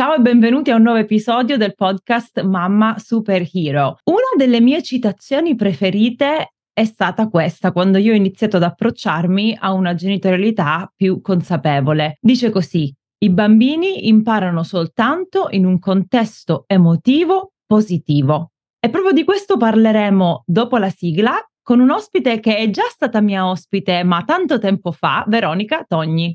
Ciao e benvenuti a un nuovo episodio del podcast Mamma Superhero. Una delle mie citazioni preferite è stata questa quando io ho iniziato ad approcciarmi a una genitorialità più consapevole. Dice così: i bambini imparano soltanto in un contesto emotivo positivo. E proprio di questo parleremo dopo la sigla con un ospite che è già stata mia ospite ma tanto tempo fa, Veronica Togni.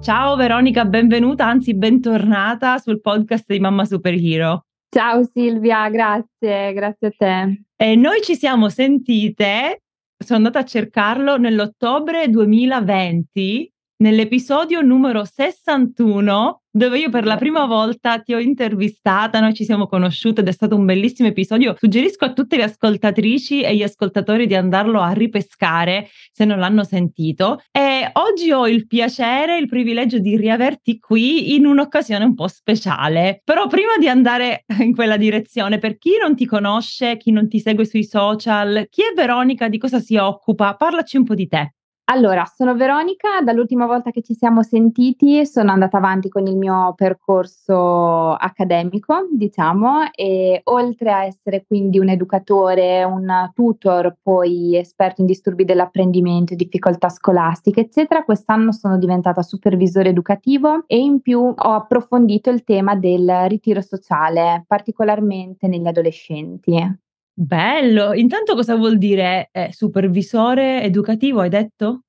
Ciao Veronica, benvenuta, anzi bentornata sul podcast di Mamma Superhero. Ciao Silvia, grazie, grazie a te. E noi ci siamo sentite, sono andata a cercarlo nell'ottobre 2020, nell'episodio numero 61 dove io per la prima volta ti ho intervistata, noi ci siamo conosciute ed è stato un bellissimo episodio. Suggerisco a tutte le ascoltatrici e gli ascoltatori di andarlo a ripescare se non l'hanno sentito. E oggi ho il piacere, il privilegio di riaverti qui in un'occasione un po' speciale. Però prima di andare in quella direzione, per chi non ti conosce, chi non ti segue sui social, chi è Veronica, di cosa si occupa? Parlaci un po' di te. Allora, sono Veronica, dall'ultima volta che ci siamo sentiti sono andata avanti con il mio percorso accademico, diciamo, e oltre a essere quindi un educatore, un tutor, poi esperto in disturbi dell'apprendimento, difficoltà scolastiche, eccetera, quest'anno sono diventata supervisore educativo e in più ho approfondito il tema del ritiro sociale, particolarmente negli adolescenti. Bello, intanto cosa vuol dire eh, supervisore educativo, hai detto?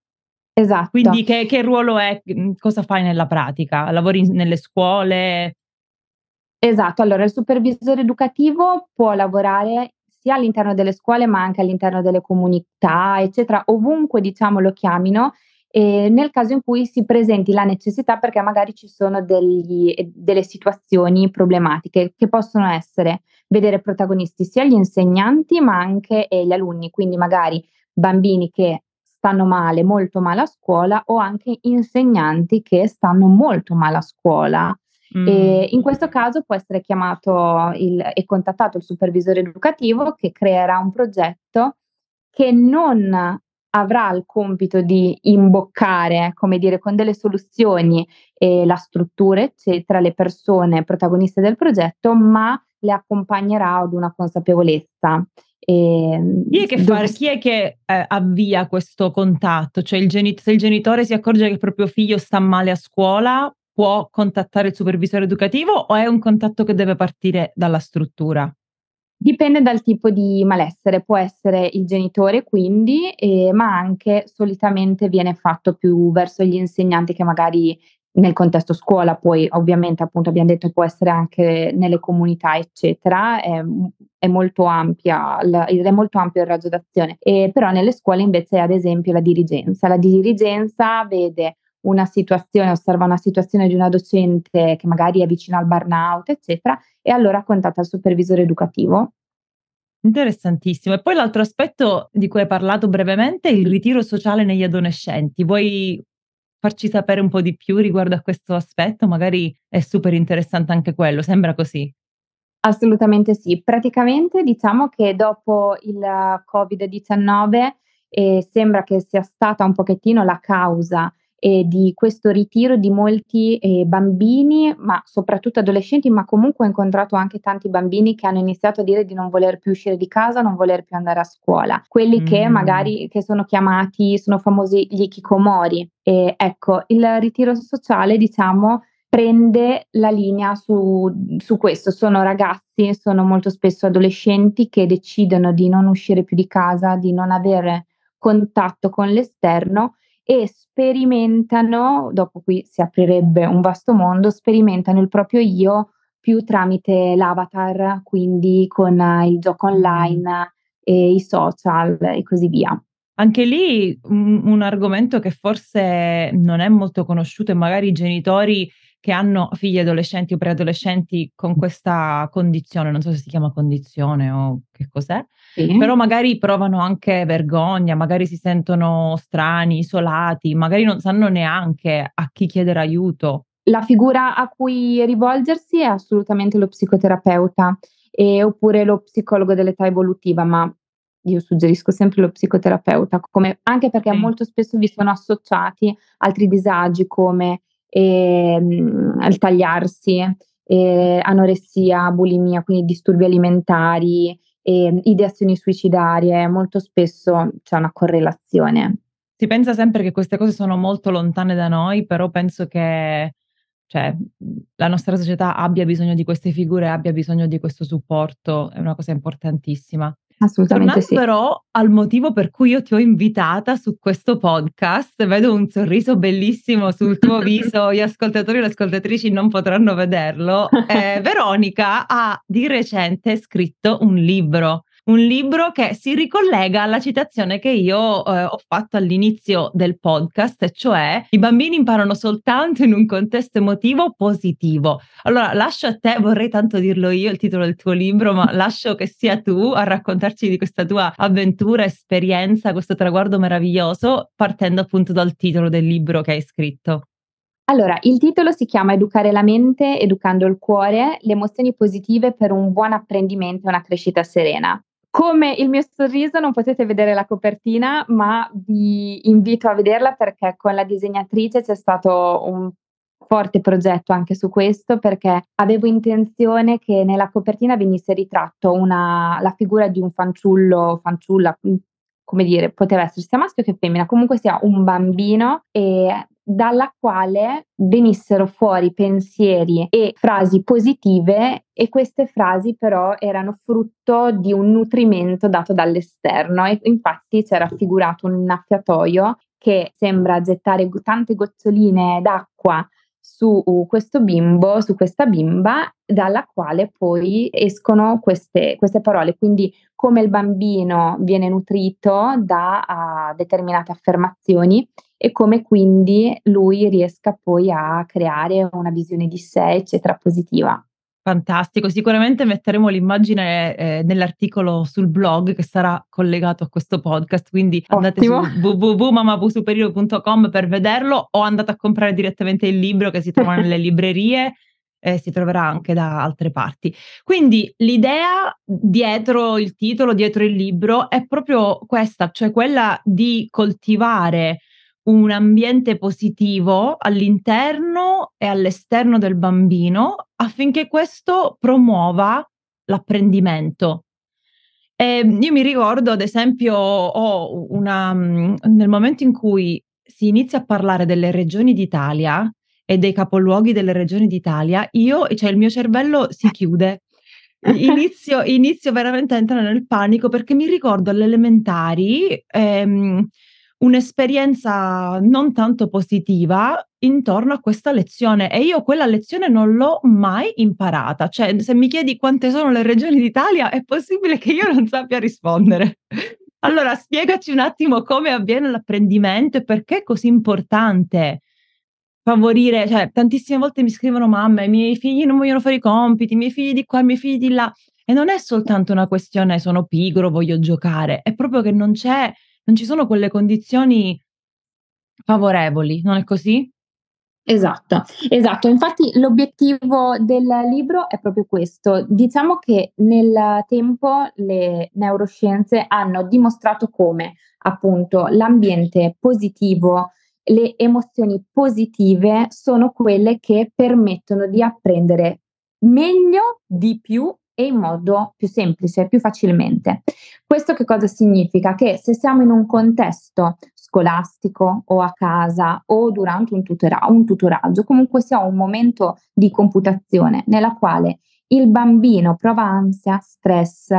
Esatto. Quindi che, che ruolo è, mhmm, cosa fai nella pratica? Lavori in, nelle scuole? Esatto, allora il supervisore educativo può lavorare sia all'interno delle scuole ma anche all'interno delle comunità, eccetera, ovunque diciamo lo chiamino, e nel caso in cui si presenti la necessità perché magari ci sono degli, delle situazioni problematiche che possono essere vedere protagonisti sia gli insegnanti ma anche eh, gli alunni, quindi magari bambini che stanno male, molto male a scuola o anche insegnanti che stanno molto male a scuola. Mm. In questo caso può essere chiamato il, e contattato il supervisore educativo che creerà un progetto che non avrà il compito di imboccare, come dire, con delle soluzioni e la struttura, eccetera, le persone protagoniste del progetto, ma le accompagnerà ad una consapevolezza. E, ehm, chi, è che fa, chi è che eh, avvia questo contatto? Cioè il genit- se il genitore si accorge che il proprio figlio sta male a scuola, può contattare il supervisore educativo o è un contatto che deve partire dalla struttura? Dipende dal tipo di malessere, può essere il genitore quindi, eh, ma anche solitamente viene fatto più verso gli insegnanti che magari nel contesto scuola, poi ovviamente appunto abbiamo detto può essere anche nelle comunità eccetera, è, è molto ampia, è molto ampio il raggio d'azione, e però nelle scuole invece ad esempio la dirigenza, la dirigenza vede una situazione, osserva una situazione di una docente che magari è vicina al burnout eccetera e allora contatta il supervisore educativo Interessantissimo. E poi l'altro aspetto di cui hai parlato brevemente è il ritiro sociale negli adolescenti. Vuoi farci sapere un po' di più riguardo a questo aspetto? Magari è super interessante anche quello, sembra così. Assolutamente sì. Praticamente diciamo che dopo il Covid-19 eh, sembra che sia stata un pochettino la causa eh, di questo ritiro di molti eh, bambini, ma soprattutto adolescenti, ma comunque ho incontrato anche tanti bambini che hanno iniziato a dire di non voler più uscire di casa, non voler più andare a scuola. Quelli mm. che magari che sono chiamati, sono famosi gli kikomori. E ecco, il ritiro sociale, diciamo, prende la linea su, su, questo. Sono ragazzi, sono molto spesso adolescenti che decidono di non uscire più di casa, di non avere contatto con l'esterno e sperimentano, dopo qui si aprirebbe un vasto mondo, sperimentano il proprio io più tramite l'avatar, quindi con il gioco online e i social e così via. Anche lì un, un argomento che forse non è molto conosciuto e magari i genitori che hanno figli adolescenti o preadolescenti con questa condizione, non so se si chiama condizione o che cos'è, sì. però magari provano anche vergogna, magari si sentono strani, isolati, magari non sanno neanche a chi chiedere aiuto. La figura a cui rivolgersi è assolutamente lo psicoterapeuta e, oppure lo psicologo dell'età evolutiva, ma io suggerisco sempre lo psicoterapeuta, come, anche perché sì. molto spesso vi sono associati altri disagi come eh, il tagliarsi, eh, anoressia, bulimia, quindi disturbi alimentari, eh, ideazioni suicidarie, molto spesso c'è una correlazione. Si pensa sempre che queste cose sono molto lontane da noi, però penso che cioè, la nostra società abbia bisogno di queste figure, abbia bisogno di questo supporto, è una cosa importantissima. Assolutamente Tornando sì. però al motivo per cui io ti ho invitata su questo podcast, vedo un sorriso bellissimo sul tuo viso, gli ascoltatori e le ascoltatrici non potranno vederlo. Eh, Veronica ha di recente scritto un libro un libro che si ricollega alla citazione che io eh, ho fatto all'inizio del podcast, cioè i bambini imparano soltanto in un contesto emotivo positivo. Allora, lascio a te, vorrei tanto dirlo io il titolo del tuo libro, ma lascio che sia tu a raccontarci di questa tua avventura, esperienza, questo traguardo meraviglioso, partendo appunto dal titolo del libro che hai scritto. Allora, il titolo si chiama Educare la mente, educando il cuore, le emozioni positive per un buon apprendimento e una crescita serena. Come il mio sorriso non potete vedere la copertina, ma vi invito a vederla perché con la disegnatrice c'è stato un forte progetto anche su questo perché avevo intenzione che nella copertina venisse ritratto una, la figura di un fanciullo, fanciulla, come dire, poteva essere sia maschio che femmina, comunque sia un bambino e dalla quale venissero fuori pensieri e frasi positive e queste frasi però erano frutto di un nutrimento dato dall'esterno e infatti c'era raffigurato un innaffiatoio che sembra gettare tante goccioline d'acqua su questo bimbo, su questa bimba, dalla quale poi escono queste, queste parole. Quindi come il bambino viene nutrito da determinate affermazioni e come quindi lui riesca poi a creare una visione di sé, eccetera, positiva. Fantastico, sicuramente metteremo l'immagine eh, nell'articolo sul blog che sarà collegato a questo podcast, quindi andate Ottimo. su www.mamabusuperiore.com per vederlo o andate a comprare direttamente il libro che si trova nelle librerie e si troverà anche da altre parti. Quindi l'idea dietro il titolo, dietro il libro è proprio questa, cioè quella di coltivare un ambiente positivo all'interno e all'esterno del bambino affinché questo promuova l'apprendimento. E io mi ricordo, ad esempio, ho una, nel momento in cui si inizia a parlare delle regioni d'Italia e dei capoluoghi delle regioni d'Italia, io, cioè il mio cervello si chiude. Inizio, inizio veramente a entrare nel panico perché mi ricordo alle elementari ehm, un'esperienza non tanto positiva intorno a questa lezione e io quella lezione non l'ho mai imparata. Cioè, se mi chiedi quante sono le regioni d'Italia, è possibile che io non sappia rispondere. Allora, spiegaci un attimo come avviene l'apprendimento e perché è così importante favorire, cioè tantissime volte mi scrivono mamme, i miei figli non vogliono fare i compiti, i miei figli di qua, i miei figli di là. E non è soltanto una questione sono pigro, voglio giocare, è proprio che non c'è non ci sono quelle condizioni favorevoli, non è così? Esatto, esatto. Infatti l'obiettivo del libro è proprio questo. Diciamo che nel tempo le neuroscienze hanno dimostrato come appunto l'ambiente positivo, le emozioni positive sono quelle che permettono di apprendere meglio, di più e in modo più semplice, più facilmente. Questo che cosa significa? Che se siamo in un contesto scolastico o a casa o durante un, tutora- un tutoraggio, comunque sia un momento di computazione nella quale il bambino prova ansia, stress,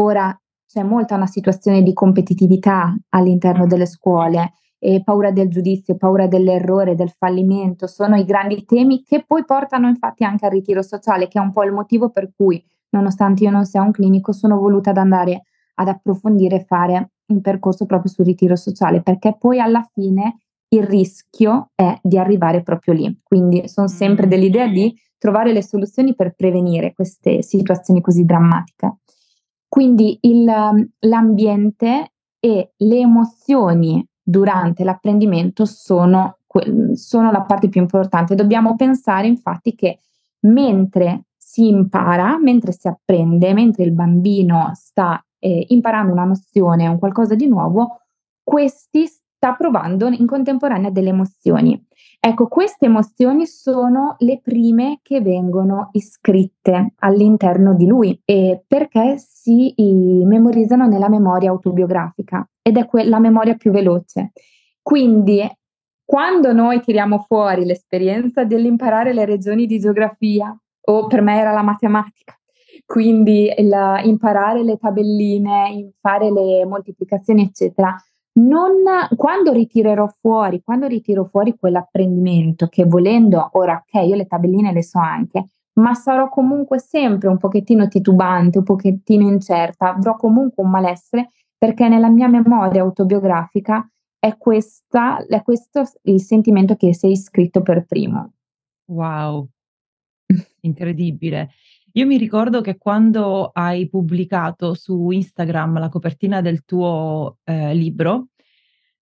ora c'è molta una situazione di competitività all'interno delle scuole, e paura del giudizio, paura dell'errore, del fallimento, sono i grandi temi che poi portano infatti anche al ritiro sociale, che è un po' il motivo per cui nonostante io non sia un clinico, sono voluta ad andare ad approfondire e fare un percorso proprio sul ritiro sociale, perché poi alla fine il rischio è di arrivare proprio lì. Quindi sono sempre mm. dell'idea di trovare le soluzioni per prevenire queste situazioni così drammatiche. Quindi il, l'ambiente e le emozioni durante l'apprendimento sono, sono la parte più importante. Dobbiamo pensare infatti che mentre si impara, mentre si apprende, mentre il bambino sta eh, imparando una nozione, un qualcosa di nuovo, questi sta provando in contemporanea delle emozioni. Ecco, queste emozioni sono le prime che vengono iscritte all'interno di lui e perché si memorizzano nella memoria autobiografica ed è que- la memoria più veloce. Quindi quando noi tiriamo fuori l'esperienza dell'imparare le regioni di geografia, o per me era la matematica, quindi il, imparare le tabelline, fare le moltiplicazioni, eccetera, non, quando ritirerò fuori, quando ritiro fuori quell'apprendimento che volendo, ora ok, io le tabelline le so anche, ma sarò comunque sempre un pochettino titubante, un pochettino incerta, avrò comunque un malessere perché nella mia memoria autobiografica è, questa, è questo il sentimento che sei iscritto per primo. Wow, incredibile. Io mi ricordo che quando hai pubblicato su Instagram la copertina del tuo eh, libro,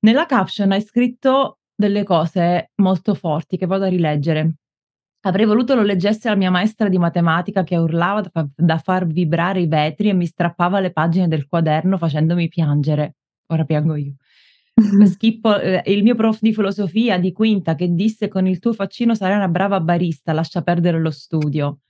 nella caption hai scritto delle cose molto forti che vado a rileggere. Avrei voluto lo leggesse la mia maestra di matematica che urlava da, da far vibrare i vetri e mi strappava le pagine del quaderno facendomi piangere. Ora piango io. Schippo, eh, il mio prof di filosofia di quinta che disse con il tuo faccino sarai una brava barista, lascia perdere lo studio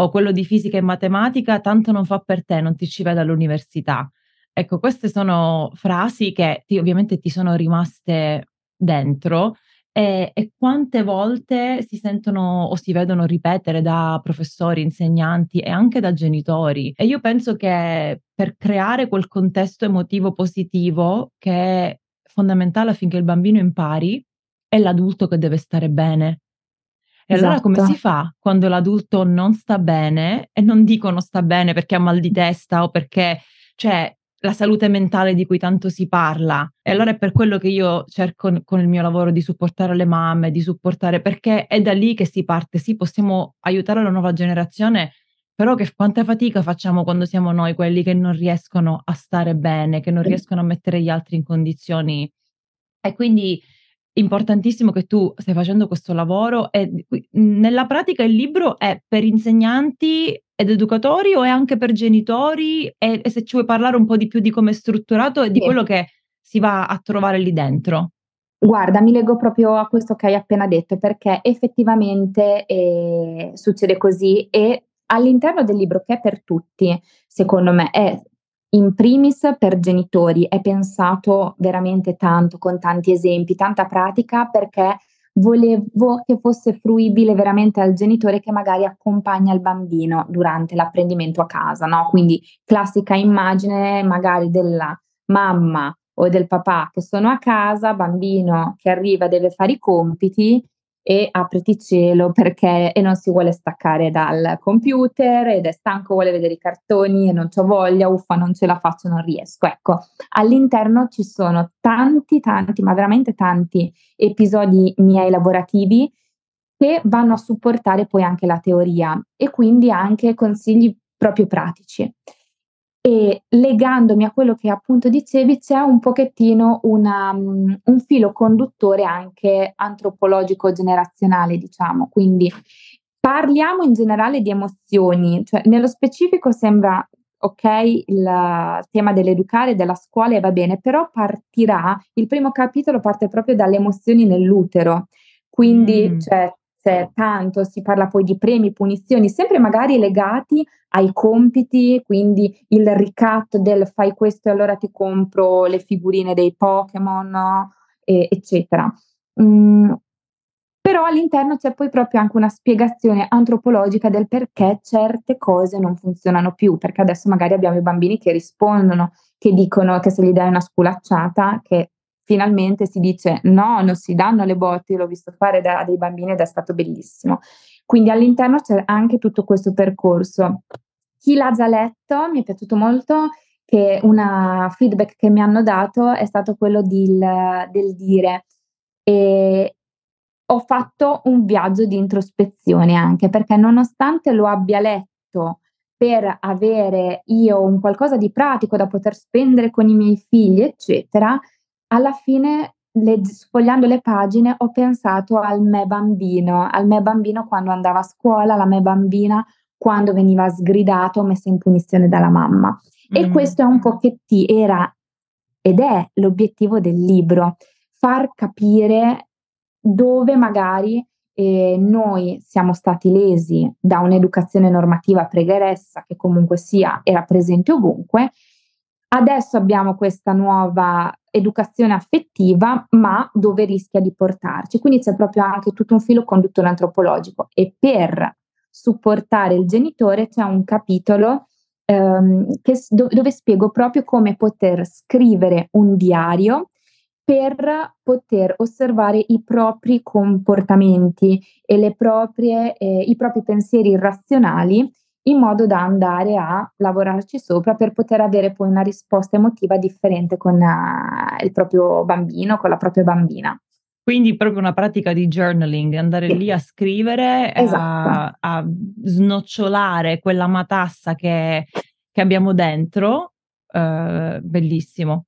o quello di fisica e matematica, tanto non fa per te, non ti ci vedo all'università. Ecco, queste sono frasi che ti, ovviamente ti sono rimaste dentro e, e, quante volte si sentono o si vedono ripetere da professori, insegnanti e anche da genitori. E io penso che per creare quel contesto emotivo positivo che fondamentale affinché il bambino impari, è l'adulto che deve stare bene. E esatto. allora come si fa quando l'adulto non sta bene e non dicono sta bene perché ha mal di testa o perché, cioè, la salute mentale di cui tanto si parla. E allora è per quello che io cerco con il mio lavoro di supportare le mamme, di supportare, perché è da lì che si parte. Sì, possiamo aiutare la nuova generazione, però che quanta fatica facciamo quando siamo noi quelli che non riescono a stare bene, che non riescono a mettere gli altri in condizioni. E quindi importantissimo che tu stai facendo questo lavoro e nella pratica il libro è per insegnanti ed educatori o è anche per genitori e, e se ci vuoi parlare un po' di più di come è strutturato e di quello che si va a trovare lì dentro. Guarda, mi leggo proprio a questo che hai appena detto perché effettivamente eh, succede così e all'interno del libro che è per tutti, secondo me, è in primis per genitori è pensato veramente tanto, con tanti esempi, tanta pratica, perché volevo che fosse fruibile veramente al genitore che magari accompagna il bambino durante l'apprendimento a casa, no? Quindi classica immagine magari della mamma o del papà che sono a casa, bambino che arriva deve fare i compiti e apriti cielo perché non si vuole staccare dal computer ed è stanco, vuole vedere i cartoni e non c'ho voglia, uffa, non ce la faccio, non riesco. Ecco, all'interno ci sono tanti, tanti, ma veramente tanti episodi miei lavorativi che vanno a supportare poi anche la teoria e quindi anche consigli proprio pratici e legandomi a quello che appunto dicevi c'è un pochettino una, um, un filo conduttore anche antropologico generazionale, diciamo. Quindi parliamo in generale di emozioni, cioè nello specifico sembra ok il tema dell'educare, della scuola e va bene, però partirà, il primo capitolo parte proprio dalle emozioni nell'utero. Quindi mm. cioè, c'è tanto, si parla poi di premi, punizioni, sempre magari legati ai compiti, quindi il ricatto del fai questo e allora ti compro le figurine dei Pokémon, e, eccetera. Mm, però all'interno c'è poi proprio anche una spiegazione antropologica del perché certe cose non funzionano più, perché adesso magari abbiamo i bambini che rispondono, che dicono che se gli dai una sculacciata, che finalmente si dice no, non si danno le botte, l'ho visto fare da dei bambini ed è stato bellissimo. Quindi all'interno c'è anche tutto questo percorso. Chi l'ha già letto mi è piaciuto molto che un feedback che mi hanno dato è stato quello di, del dire e ho fatto un viaggio di introspezione anche perché nonostante lo abbia letto per avere io un qualcosa di pratico da poter spendere con i miei figli, eccetera, alla fine legg sfogliando le pagine ho pensato al me bambino, al me bambino quando andava a scuola, alla me bambina quando veniva sgridato o messa in punizione dalla mamma. E Mh. questo è un pochetti era ed è l'obiettivo del libro, far capire dove magari, ehm, noi siamo stati lesi da un'educazione normativa pregheressa che comunque sia era presente ovunque. Adesso abbiamo questa nuova educazione affettiva, ma dove rischia di portarci. Quindi c'è proprio anche tutto un filo conduttore antropologico e per supportare il genitore c'è un capitolo ehm, che s- do- dove spiego proprio come poter scrivere un diario per poter osservare i propri comportamenti e proprie, eh, i propri pensieri irrazionali in modo da andare a lavorarci sopra per poter avere poi una risposta emotiva differente con uh, il proprio bambino, con la propria bambina. Quindi proprio una pratica di journaling, andare Sì. lì a scrivere, a, Esatto. a snocciolare quella matassa che, che abbiamo dentro. Eh, bellissimo,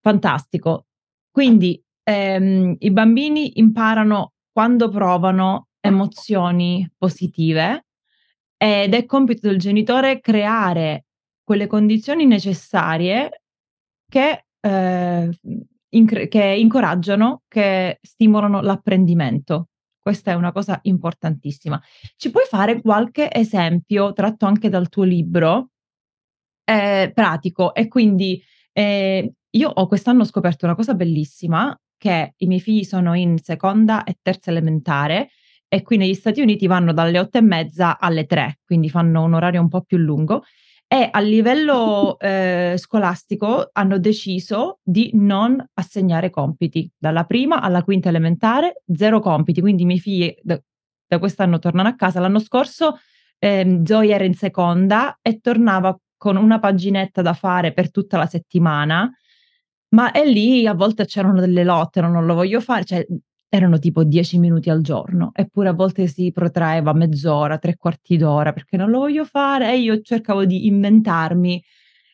fantastico. Quindi ehm, i bambini imparano quando provano emozioni positive ed è compito del genitore creare quelle condizioni necessarie che, ehm, incre che incoraggiano, che stimolano l'apprendimento. Questa è una cosa importantissima. Ci puoi fare qualche esempio, tratto anche dal tuo libro, ehm, pratico? E quindi, ehm, io ho quest'anno scoperto una cosa bellissima, che i miei figli sono in seconda e terza elementare e qui negli Stati Uniti vanno dalle 8 e mezza alle 3, quindi fanno un orario un po' più lungo e a livello, ehm, scolastico hanno deciso di non assegnare compiti. Dalla prima alla quinta elementare 0 compiti, quindi i miei figli da da quest'anno tornano a casa. L'anno scorso, ehm, Zoe era in seconda e tornava con una paginetta da fare per tutta la settimana, ma e lì a volte c'erano delle lotte, no: "Non lo voglio fare", cioè, erano tipo 10 minuti al giorno, eppure a volte si protraeva mezz'ora, 3/4 d'ora, perché non lo voglio fare e io cercavo di inventarmi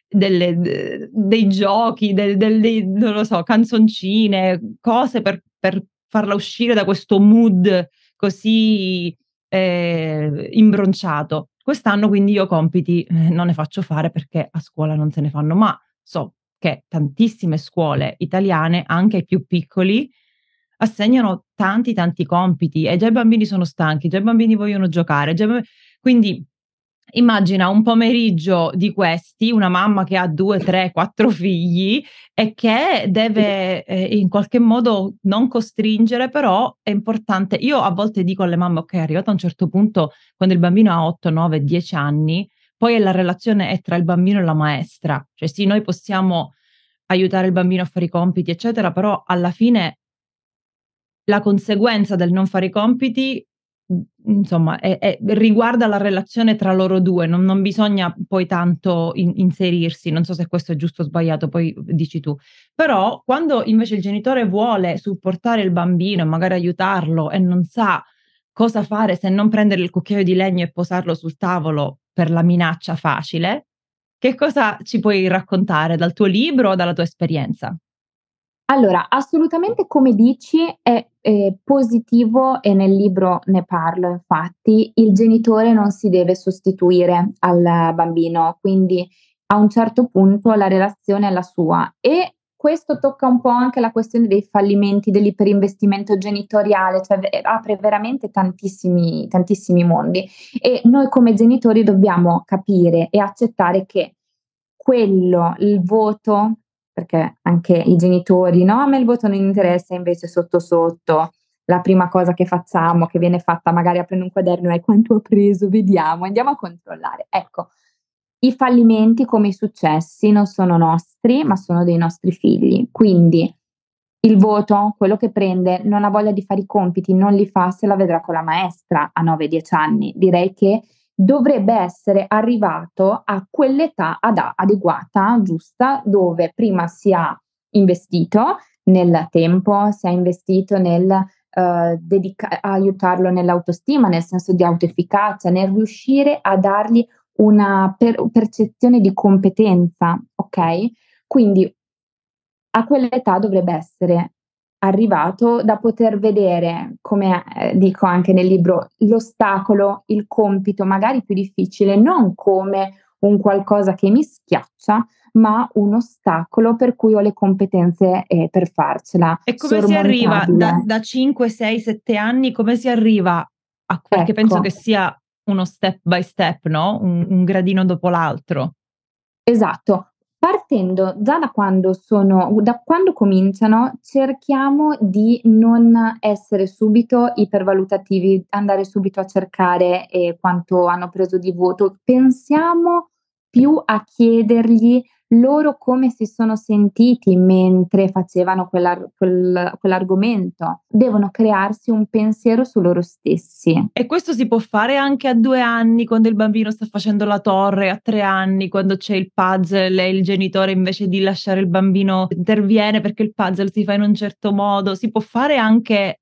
delle d dei giochi, del del dei non lo so, canzoncine, cose per per farla uscire da questo mood così, ehm, imbronciato. Quest'anno quindi io compiti, eh, non ne faccio fare perché a scuola non se ne fanno, ma so che tantissime scuole italiane, anche ai più piccoli, assegnano tanti, tanti compiti e già i bambini sono stanchi, già i bambini vogliono giocare, già i ba quindi immagina un pomeriggio di questi, una mamma che ha 2, 3, 4 figli e che deve, ehm, in qualche modo non costringere, però è importante io a volte dico alle mamme: "Okay, arrivato a un certo punto, quando il bambino ha 8, 9, 10 anni, poi la relazione è tra il bambino e la maestra. Cioè sì, noi possiamo aiutare il bambino a fare i compiti, eccetera, però alla fine la conseguenza del non fare i compiti, insomma, è è riguarda la relazione tra loro 2, non non bisogna poi tanto in inserirsi, non so se questo è giusto o sbagliato, poi dici tu. Però quando invece il genitore vuole supportare il bambino e magari aiutarlo e non sa cosa fare se non prendere il cucchiaio di legno e posarlo sul tavolo per la minaccia facile, che cosa ci puoi raccontare dal tuo libro o dalla tua esperienza? Allora, assolutamente come dici è, ehm, positivo e nel libro ne parlo infatti, il genitore non si deve sostituire al bambino, quindi a un certo punto la relazione è la sua e questo tocca un po' anche la questione dei fallimenti, dell'iperinvestimento genitoriale, cioè apre veramente tantissimi tantissimi mondi e noi come genitori dobbiamo capire e accettare che quello, il voto perché anche i genitori: "No, a me il voto non interessa", invece sotto, sotto la prima cosa che facciamo, che viene fatta magari aprendo un quaderno è: "Quanto ho preso? Vediamo, andiamo a controllare". Ecco, i fallimenti come i successi non sono nostri, ma sono dei nostri figli. Quindi il voto, quello che prende, non ha voglia di fare i compiti, non li fa, se la vedrà con la maestra a 9, 10 anni. Direi che dovrebbe essere arrivato a quell'età ada adeguata, giusta, dove prima si ha investito, nel tempo, si è investito nel uh, dedica- aiutarlo nell'autostima, nel senso di autoefficacia, nel riuscire a dargli una per- percezione di competenza, ok? Quindi a quell'età dovrebbe essere arrivato da poter vedere, come eh, dico anche nel libro, l'ostacolo, il compito magari più difficile, non come un qualcosa che mi schiaccia, ma un ostacolo per cui ho le competenze eh, per farcela. E come si arriva da, da, 5, 6, 7 anni, come si arriva a perché ecco. penso che sia uno step by step, no? Un, un gradino dopo l'altro. Esatto, Partendo già da quando sono da quando cominciano, cerchiamo di non essere subito ipervalutativi, andare subito a cercare, ehm, quanto hanno preso di voto. Pensiamo più a chiedergli loro come si sono sentiti mentre facevano quell'ar- quel- quell'argomento. Devono crearsi un pensiero su loro stessi. E questo si può fare anche a due anni, quando il bambino sta facendo la torre, a tre anni, quando c'è il puzzle e il genitore invece di lasciare il bambino interviene perché il puzzle si fa in un certo modo. Si può fare anche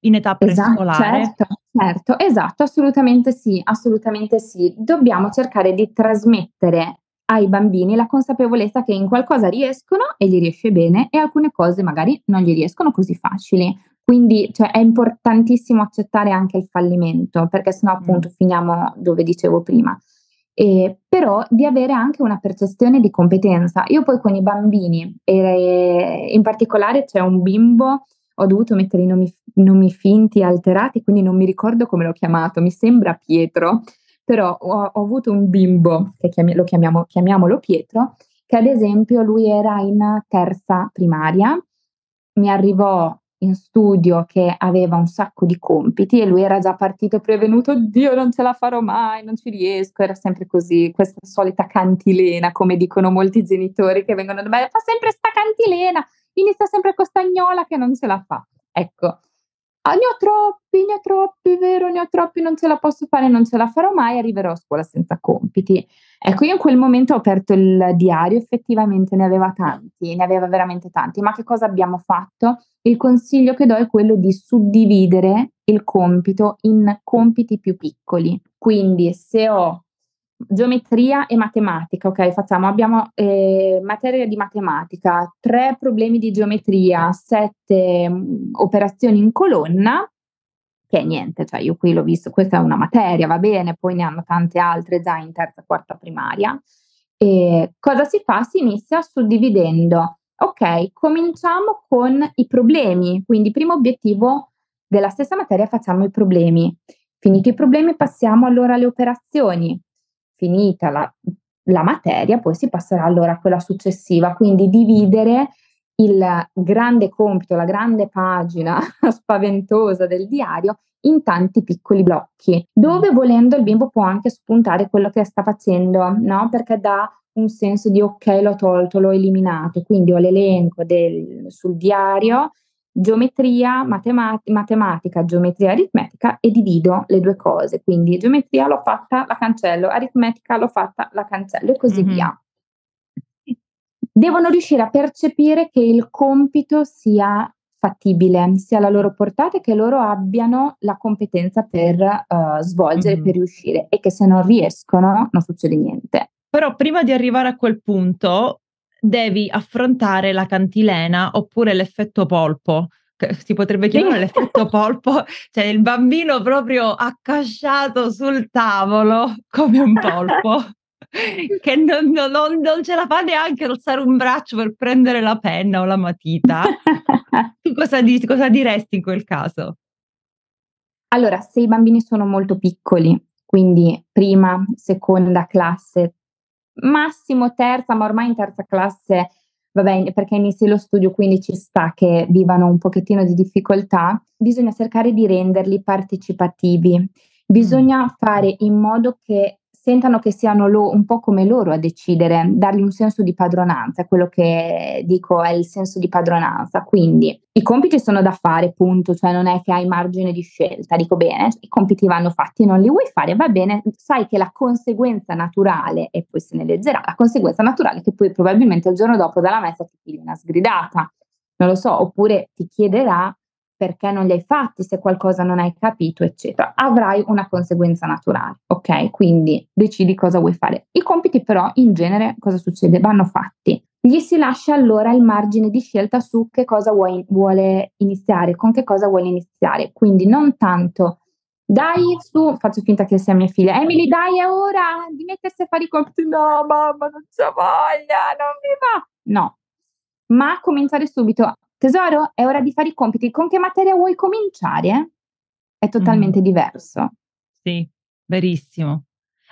in età prescolare. Esatto, certo, certo, esatto, assolutamente sì, assolutamente sì. Dobbiamo cercare di trasmettere ai bambini la consapevolezza che in qualcosa riescono e gli riesce bene e alcune cose magari non gli riescono così facili. Quindi cioè, è importantissimo accettare anche il fallimento, perché sennò appunto mm. finiamo dove dicevo prima. E, però di avere anche una percezione di competenza. Io poi con i bambini, e in particolare c'è un bimbo, ho dovuto mettere i nomi, nomi finti alterati, quindi non mi ricordo come l'ho chiamato, mi sembra Pietro, però ho, ho avuto un bimbo, che chiami, lo chiamiamo, chiamiamolo Pietro, che ad esempio lui era in terza primaria, mi arrivò in studio che aveva un sacco di compiti e lui era già partito prevenuto, Dio non ce la farò mai, non ci riesco, era sempre così, questa solita cantilena, come dicono molti genitori che vengono da me, fa sempre sta cantilena, inizia sempre con stagnola che non ce la fa. Ecco, ne ho troppi, ne ho troppi, vero, ne ho troppi, non ce la posso fare, non ce la farò mai, arriverò a scuola senza compiti. Ecco, io in quel momento ho aperto il diario, effettivamente ne aveva tanti, ne aveva veramente tanti, ma che cosa abbiamo fatto? Il consiglio che do è quello di suddividere il compito in compiti più piccoli. Quindi se ho geometria e matematica, ok? Facciamo, abbiamo eh, materia di matematica, tre problemi di geometria, sette mm, operazioni in colonna, che è niente, cioè io qui l'ho visto, questa è una materia, va bene, poi ne hanno tante altre già in terza, quarta primaria. E cosa si fa? Si inizia suddividendo. Ok, cominciamo con i problemi, quindi primo obiettivo della stessa materia facciamo i problemi. Finiti i problemi passiamo allora alle operazioni finita la, la materia, poi si passerà allora a quella successiva, quindi dividere il grande compito, la grande pagina spaventosa del diario in tanti piccoli blocchi, dove volendo il bimbo può anche spuntare quello che sta facendo, no? Perché dà un senso di ok, l'ho tolto, l'ho eliminato, quindi ho l'elenco del, sul diario geometria, matemat- matematica, geometria aritmetica e divido le due cose. Quindi geometria l'ho fatta, la cancello, aritmetica l'ho fatta, la cancello e così mm-hmm. via. Devono riuscire a percepire che il compito sia fattibile, sia alla loro portata e che loro abbiano la competenza per uh, svolgere, mm-hmm. per riuscire e che se non riescono non succede niente. Però prima di arrivare a quel punto devi affrontare la cantilena oppure l'effetto polpo. Si potrebbe chiamare l'effetto polpo, cioè il bambino proprio accasciato sul tavolo come un polpo che non, non, non, ce la fa neanche alzare un braccio per prendere la penna o la matita. tu cosa, di, cosa diresti in quel caso? Allora, se i bambini sono molto piccoli, quindi prima, seconda classe, massimo terza, ma ormai in terza classe, vabbè, perché inizi lo studio, quindi ci sta che vivano un pochettino di difficoltà, bisogna cercare di renderli partecipativi. Bisogna mm. fare in modo che sentano che siano lo, un po' come loro a decidere, dargli un senso di padronanza, quello che dico è il senso di padronanza. Quindi i compiti sono da fare, punto, cioè non è che hai margine di scelta, dico bene, i compiti vanno fatti, non li vuoi fare, va bene, sai che la conseguenza naturale, e poi se ne leggerà, la conseguenza naturale che poi probabilmente il giorno dopo dalla messa ti pigli una sgridata. non lo so, oppure ti chiederà perché non li hai fatti, se qualcosa non hai capito, eccetera. Avrai una conseguenza naturale, ok? Quindi decidi cosa vuoi fare. I compiti però in genere cosa succede? Vanno fatti. Gli si lascia allora il margine di scelta su che cosa vuoi, vuole iniziare, con che cosa vuole iniziare. Quindi non tanto dai su, faccio finta che sia mia figlia, Emily dai è ora di mettersi a fare i compiti, no mamma non c'ho voglia, non mi va. No, ma cominciare subito, tesoro è ora di fare i compiti, con che materia vuoi cominciare? È totalmente mm. diverso. Sì, verissimo.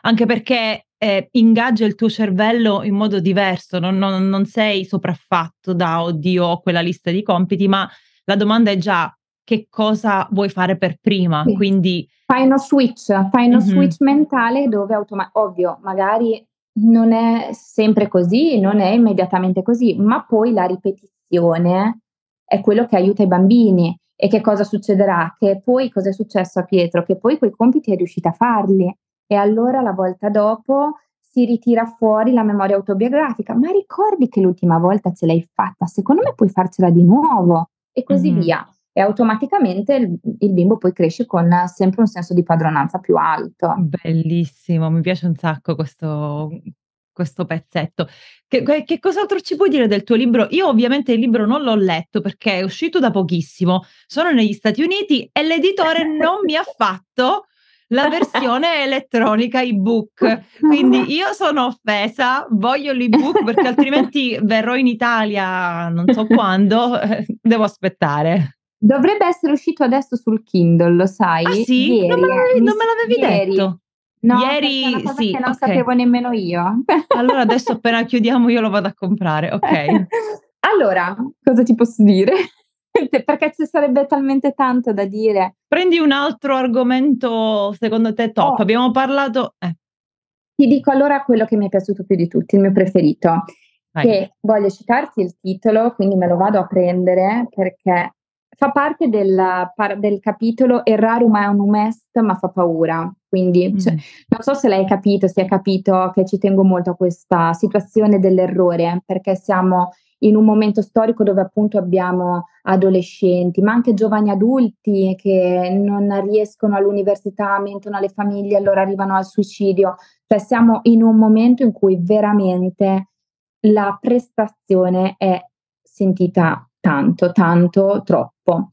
Anche perché eh, ingaggia il tuo cervello in modo diverso, non, non, non sei sopraffatto da oddio ho quella lista di compiti, ma la domanda è già che cosa vuoi fare per prima. Sì. Quindi fai uno switch, fai uno mm-hmm. switch mentale dove automaticamente, ovvio, magari non è sempre così, non è immediatamente così, ma poi la ripetizione è quello che aiuta i bambini. E che cosa succederà? Che poi cosa è successo a Pietro? Che poi quei compiti è riuscita a farli e allora la volta dopo si ritira fuori la memoria autobiografica. Ma ricordi che l'ultima volta ce l'hai fatta? Secondo me puoi farcela di nuovo e così mm-hmm. via e automaticamente il, il, bimbo poi cresce con sempre un senso di padronanza più alto. Bellissimo, mi piace un sacco questo, questo pezzetto. Che, che, cos'altro ci puoi dire del tuo libro? Io ovviamente il libro non l'ho letto perché è uscito da pochissimo, sono negli Stati Uniti e l'editore non mi ha fatto la versione elettronica ebook. Quindi io sono offesa, voglio l'ebook perché altrimenti verrò in Italia non so quando, devo aspettare. Dovrebbe essere uscito adesso sul Kindle, lo sai? Ah sì? Ieri, non me l'avevi, non me l'avevi ieri. detto. No, ieri sì, non okay. sapevo nemmeno io. allora adesso appena chiudiamo io lo vado a comprare, ok. allora, cosa ti posso dire? Perché ci sarebbe talmente tanto da dire. Prendi un altro argomento secondo te top. Oh. Abbiamo parlato... Eh. Ti dico allora quello che mi è piaciuto più di tutti, il mio preferito. Vai. Che voglio citarti il titolo, quindi me lo vado a prendere perché fa parte del, del capitolo Errarum è un est, ma fa paura. Quindi mm. cioè, non so se l'hai capito, se hai capito che ci tengo molto a questa situazione dell'errore, perché siamo in un momento storico dove appunto abbiamo adolescenti, ma anche giovani adulti che non riescono all'università, mentono alle famiglie, allora arrivano al suicidio. Cioè siamo in un momento in cui veramente la prestazione è sentita tanto, tanto, troppo.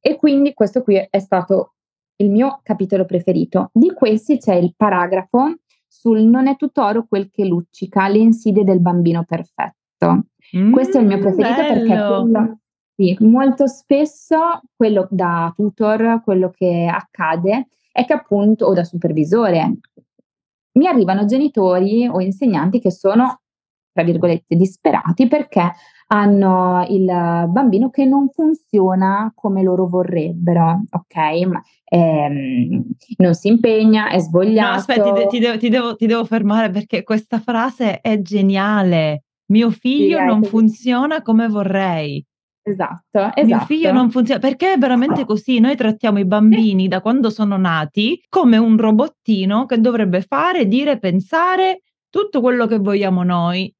E quindi questo qui è stato il mio capitolo preferito. Di questi c'è il paragrafo sul non è tutt'oro quel che luccica, le insidie del bambino perfetto. Mm, questo è il mio preferito bello. perché quello, sì, molto spesso quello da tutor, quello che accade è che appunto, o da supervisore, mi arrivano genitori o insegnanti che sono, tra virgolette, disperati perché hanno il bambino che non funziona come loro vorrebbero, ok? Ma, ehm, non si impegna, è svogliato. No, aspetta, ti, ti, devo, ti, devo, ti, devo, fermare perché questa frase è geniale. Mio figlio sì, non funziona come vorrei. Esatto, esatto. Mio figlio non funziona perché è veramente così. Noi trattiamo i bambini da quando sono nati come un robottino che dovrebbe fare, dire, pensare tutto quello che vogliamo noi,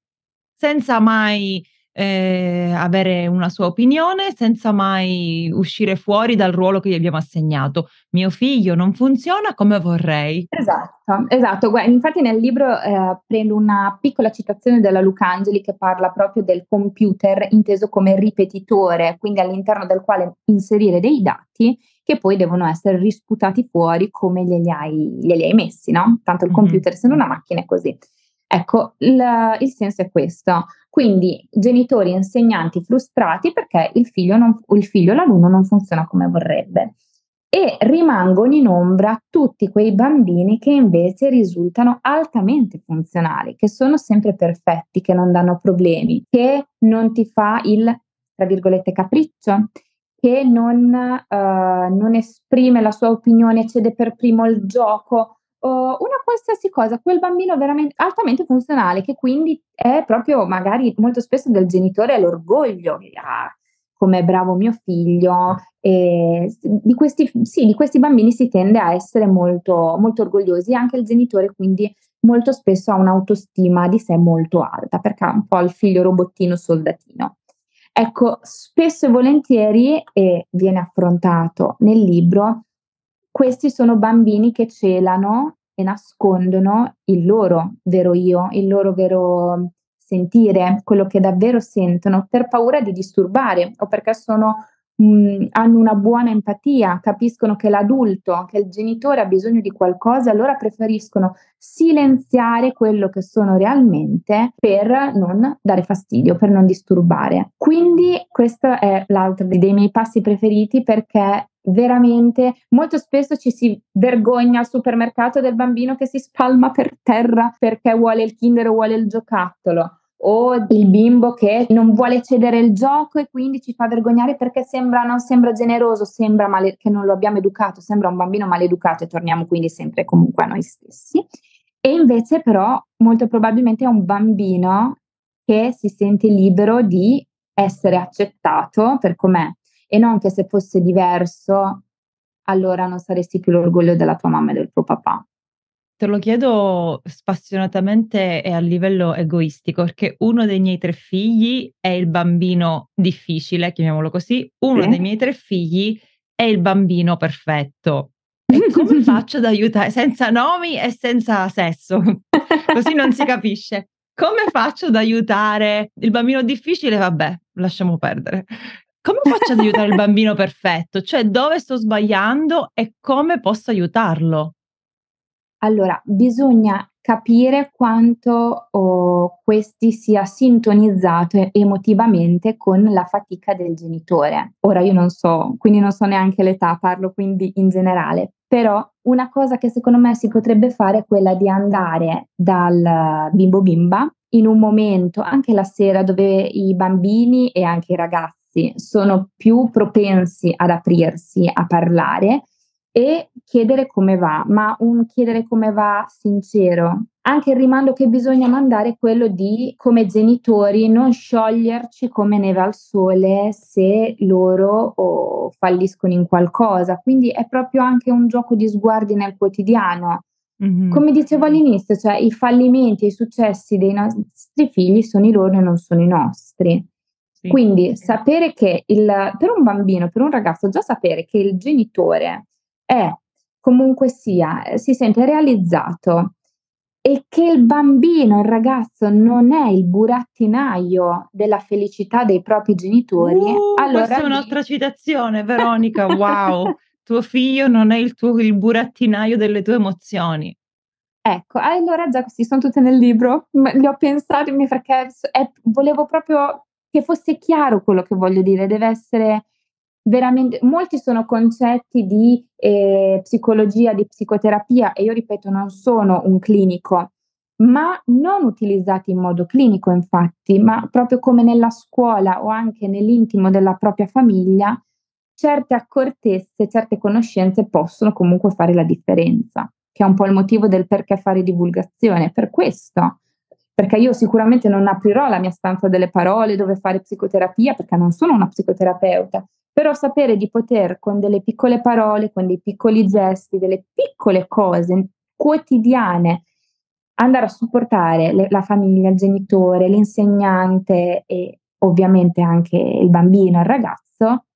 senza mai eh, avere una sua opinione senza mai uscire fuori dal ruolo che gli abbiamo assegnato. Mio figlio non funziona come vorrei. Esatto, esatto. Guarda, infatti nel libro eh, prendo una piccola citazione della Lucangeli che parla proprio del computer inteso come ripetitore, quindi all'interno del quale inserire dei dati che poi devono essere risputati fuori come glieli hai, glieli hai messi, no? Tanto il computer, mm-hmm. se non una macchina è così. Ecco, il, il, senso è questo. Quindi genitori e insegnanti frustrati perché il figlio, non, il figlio, l'alunno non funziona come vorrebbe. E rimangono in ombra tutti quei bambini che invece risultano altamente funzionali, che sono sempre perfetti, che non danno problemi, che non ti fa il, tra virgolette, capriccio, che non, uh, non esprime la sua opinione, cede per primo il gioco o una qualsiasi cosa, quel bambino veramente altamente funzionale che quindi è proprio magari molto spesso del genitore l'orgoglio, ah, come bravo mio figlio. E di, questi, sì, di questi bambini si tende a essere molto, molto orgogliosi, anche il genitore quindi molto spesso ha un'autostima di sé molto alta perché ha un po' il figlio robottino soldatino. Ecco, spesso e volentieri, e viene affrontato nel libro, questi sono bambini che celano e nascondono il loro vero io, il loro vero sentire, quello che davvero sentono, per paura di disturbare o perché sono mh, hanno una buona empatia, capiscono che l'adulto, che il genitore ha bisogno di qualcosa, allora preferiscono silenziare quello che sono realmente per non dare fastidio, per non disturbare. Quindi questo è l'altro dei miei passi preferiti perché veramente molto spesso ci si vergogna al supermercato del bambino che si spalma per terra perché vuole il Kinder o vuole il giocattolo o il bimbo che non vuole cedere il gioco e quindi ci fa vergognare perché sembra, non sembra generoso, sembra male, che non lo abbiamo educato, sembra un bambino maleducato e torniamo quindi sempre comunque a noi stessi. E invece però molto probabilmente è un bambino che si sente libero di essere accettato per com'è e non che se fosse diverso allora non saresti più l'orgoglio della tua mamma e del tuo papà. Te lo chiedo spassionatamente e a livello egoistico, perché uno dei miei tre figli è il bambino difficile, chiamiamolo così, uno Sì. dei miei tre figli è il bambino perfetto. E come faccio ad aiutare senza nomi e senza sesso, così non si capisce. Come faccio ad aiutare il bambino difficile? Vabbè, lasciamo perdere. Come faccio ad aiutare il bambino perfetto? Cioè, dove sto sbagliando e come posso aiutarlo? Allora, bisogna capire quanto, oh, questi sia sintonizzato emotivamente con la fatica del genitore. Ora io non so, quindi non so neanche l'età, parlo quindi in generale, però una cosa che secondo me si potrebbe fare è quella di andare dal bimbo bimba in un momento, anche la sera, dove i bambini e anche i ragazzi sono più propensi ad aprirsi, a parlare e chiedere come va, ma un chiedere come va sincero. Anche il rimando che bisogna mandare è quello di, come genitori, non scioglierci come neve al sole se loro oh, falliscono in qualcosa. Quindi è proprio anche un gioco di sguardi nel quotidiano. Mh-mh. Come dicevo all'inizio, cioè i fallimenti e i successi dei nostri figli sono i loro e non sono i nostri. Sì. Quindi sapere che il, per un bambino, per un ragazzo, già sapere che il genitore è comunque sia, eh, si sente realizzato e che il bambino, il ragazzo non è il burattinaio della felicità dei propri genitori, Uh, allora questa è un'altra citazione, Veronica, wow. Tuo figlio non è il tuo il burattinaio delle tue emozioni. Ecco, allora già questi son tutte nel libro, li ho pensati mi perché è volevo proprio che fosse chiaro quello che voglio dire, deve essere veramente molti sono concetti di, ehm, psicologia, di psicoterapia e io ripeto non sono un clinico, ma non utilizzati in modo clinico infatti, ma proprio come nella scuola o anche nell'intimo della propria famiglia, certe accortezze, certe conoscenze possono comunque fare la differenza, che è un po' il motivo del perché fare divulgazione, per questo. Perché io sicuramente non aprirò la mia stanza delle parole dove fare psicoterapia, perché non sono una psicoterapeuta, però sapere di poter con delle piccole parole, con dei piccoli gesti, delle piccole cose quotidiane andare a supportare le la famiglia, il genitore, l'insegnante e ovviamente anche il bambino, il ragazzo,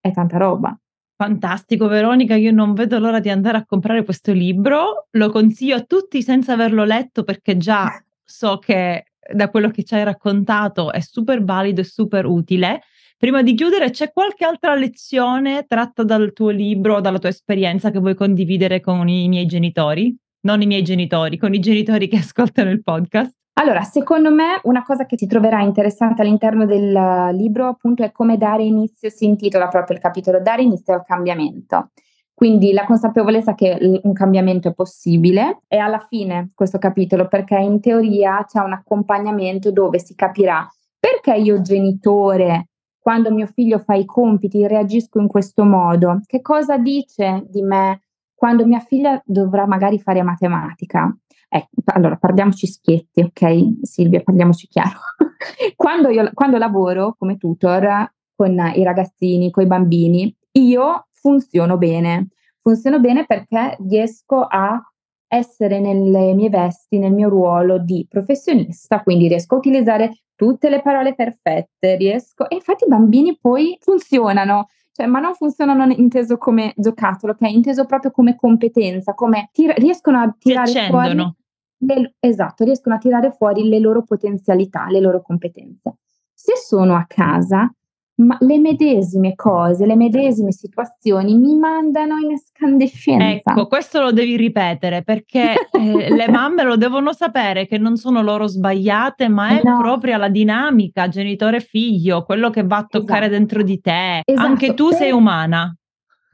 è tanta roba. Fantastico Veronica, io non vedo l'ora di andare a comprare questo libro. Lo consiglio a tutti senza averlo letto perché già so che da quello che ci hai raccontato è super valido e super utile. Prima di chiudere, c'è qualche altra lezione tratta dal tuo libro dalla tua esperienza che vuoi condividere con i miei genitori? Non i miei genitori, con i genitori che ascoltano il podcast. Allora, secondo me una cosa che si troverà interessante all'interno del libro, appunto, è come dare inizio si intitola proprio il capitolo "Dare inizio al cambiamento". Quindi la consapevolezza che un cambiamento è possibile e alla fine questo capitolo, perché in teoria c'è un accompagnamento dove si capirà perché io genitore, quando mio figlio fa i compiti, reagisco in questo modo, che cosa dice di me quando mia figlia dovrà magari fare matematica. Ecco, allora parliamoci schietti, okay, Silvia, parliamoci chiaro. Quando io quando lavoro come tutor con i ragazzini, coi bambini, io funziono bene. Funziono bene perché riesco a essere nelle mie vesti, nel mio ruolo di professionista, quindi riesco a utilizzare tutte le parole perfette, riesco e infatti i bambini poi funzionano, cioè, ma non funzionano inteso come giocattolo, ok? Inteso proprio come competenza, come tir- riescono a tirare fuori le, esatto, riescono a tirare fuori le loro potenzialità, le loro competenze. Se sono a casa, ma le medesime cose, le medesime situazioni mi mandano in escandescenza. Ecco, questo lo devi ripetere perché eh, le mamme lo devono sapere che non sono loro sbagliate, ma è no. proprio la dinamica genitore-figlio, quello che va a toccare esatto. dentro di te. Esatto. Anche tu per... sei umana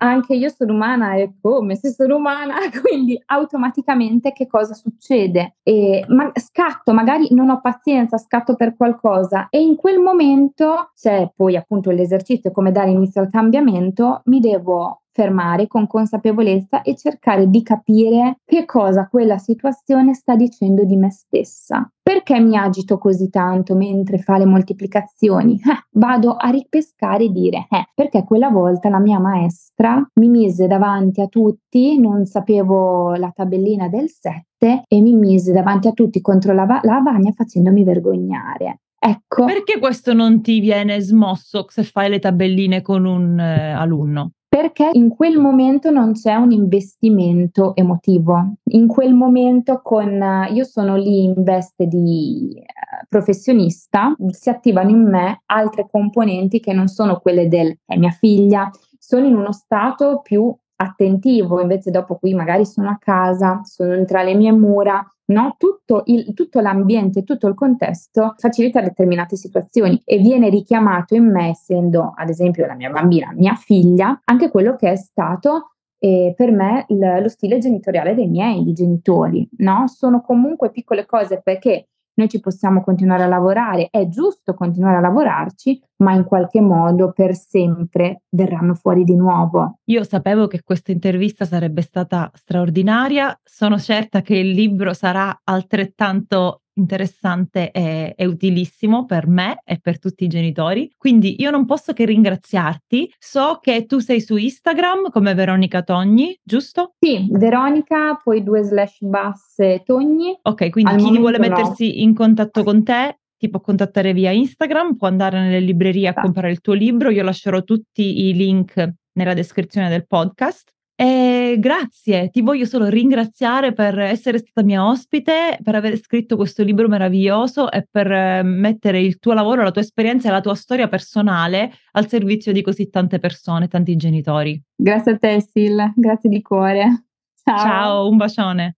anche io sono umana e come se sono umana, quindi automaticamente che cosa succede? E, ma, scatto, magari non ho pazienza, scatto per qualcosa e in quel momento c'è poi appunto l'esercizio come dare inizio al cambiamento, mi devo fermare con consapevolezza e cercare di capire che cosa quella situazione sta dicendo di me stessa. Perché mi agito così tanto mentre fa le moltiplicazioni? Eh, vado a ripescare e dire, eh, perché quella volta la mia maestra mi mise davanti a tutti, non sapevo la tabellina del 7 e mi mise davanti a tutti contro la, la lavagna facendomi vergognare. Ecco. Perché questo non ti viene smosso se fai le tabelline con un eh, alunno? Perché in quel momento non c'è un investimento emotivo. In quel momento con io sono lì in veste di uh, professionista, si attivano in me altre componenti che non sono quelle del è mia figlia, sono in uno stato più attentivo, invece dopo qui magari sono a casa, sono tra le mie mura, no? tutto, il, tutto l'ambiente, tutto il contesto facilita determinate situazioni e viene richiamato in me, essendo ad esempio la mia bambina, mia figlia, anche quello che è stato eh, per me il, lo stile genitoriale dei miei di genitori. No? Sono comunque piccole cose perché noi ci possiamo continuare a lavorare, è giusto continuare a lavorarci, ma in qualche modo per sempre verranno fuori di nuovo. Io sapevo che questa intervista sarebbe stata straordinaria, sono certa che il libro sarà altrettanto interessante e, e, utilissimo per me e per tutti i genitori. Quindi io non posso che ringraziarti. So che tu sei su Instagram come Veronica Togni, giusto? Sì, Veronica, poi due slash basse Togni. Ok, quindi Al chi vuole mettersi no. in contatto con te ti può contattare via Instagram, può andare nelle librerie a comprare il tuo libro. Io lascerò tutti i link nella descrizione del podcast. E grazie, ti voglio solo ringraziare per essere stata mia ospite, per aver scritto questo libro meraviglioso e per eh, mettere il tuo lavoro, la tua esperienza e la tua storia personale al servizio di così tante persone, tanti genitori. Grazie a te, Sil, grazie di cuore. Ciao, Ciao un bacione.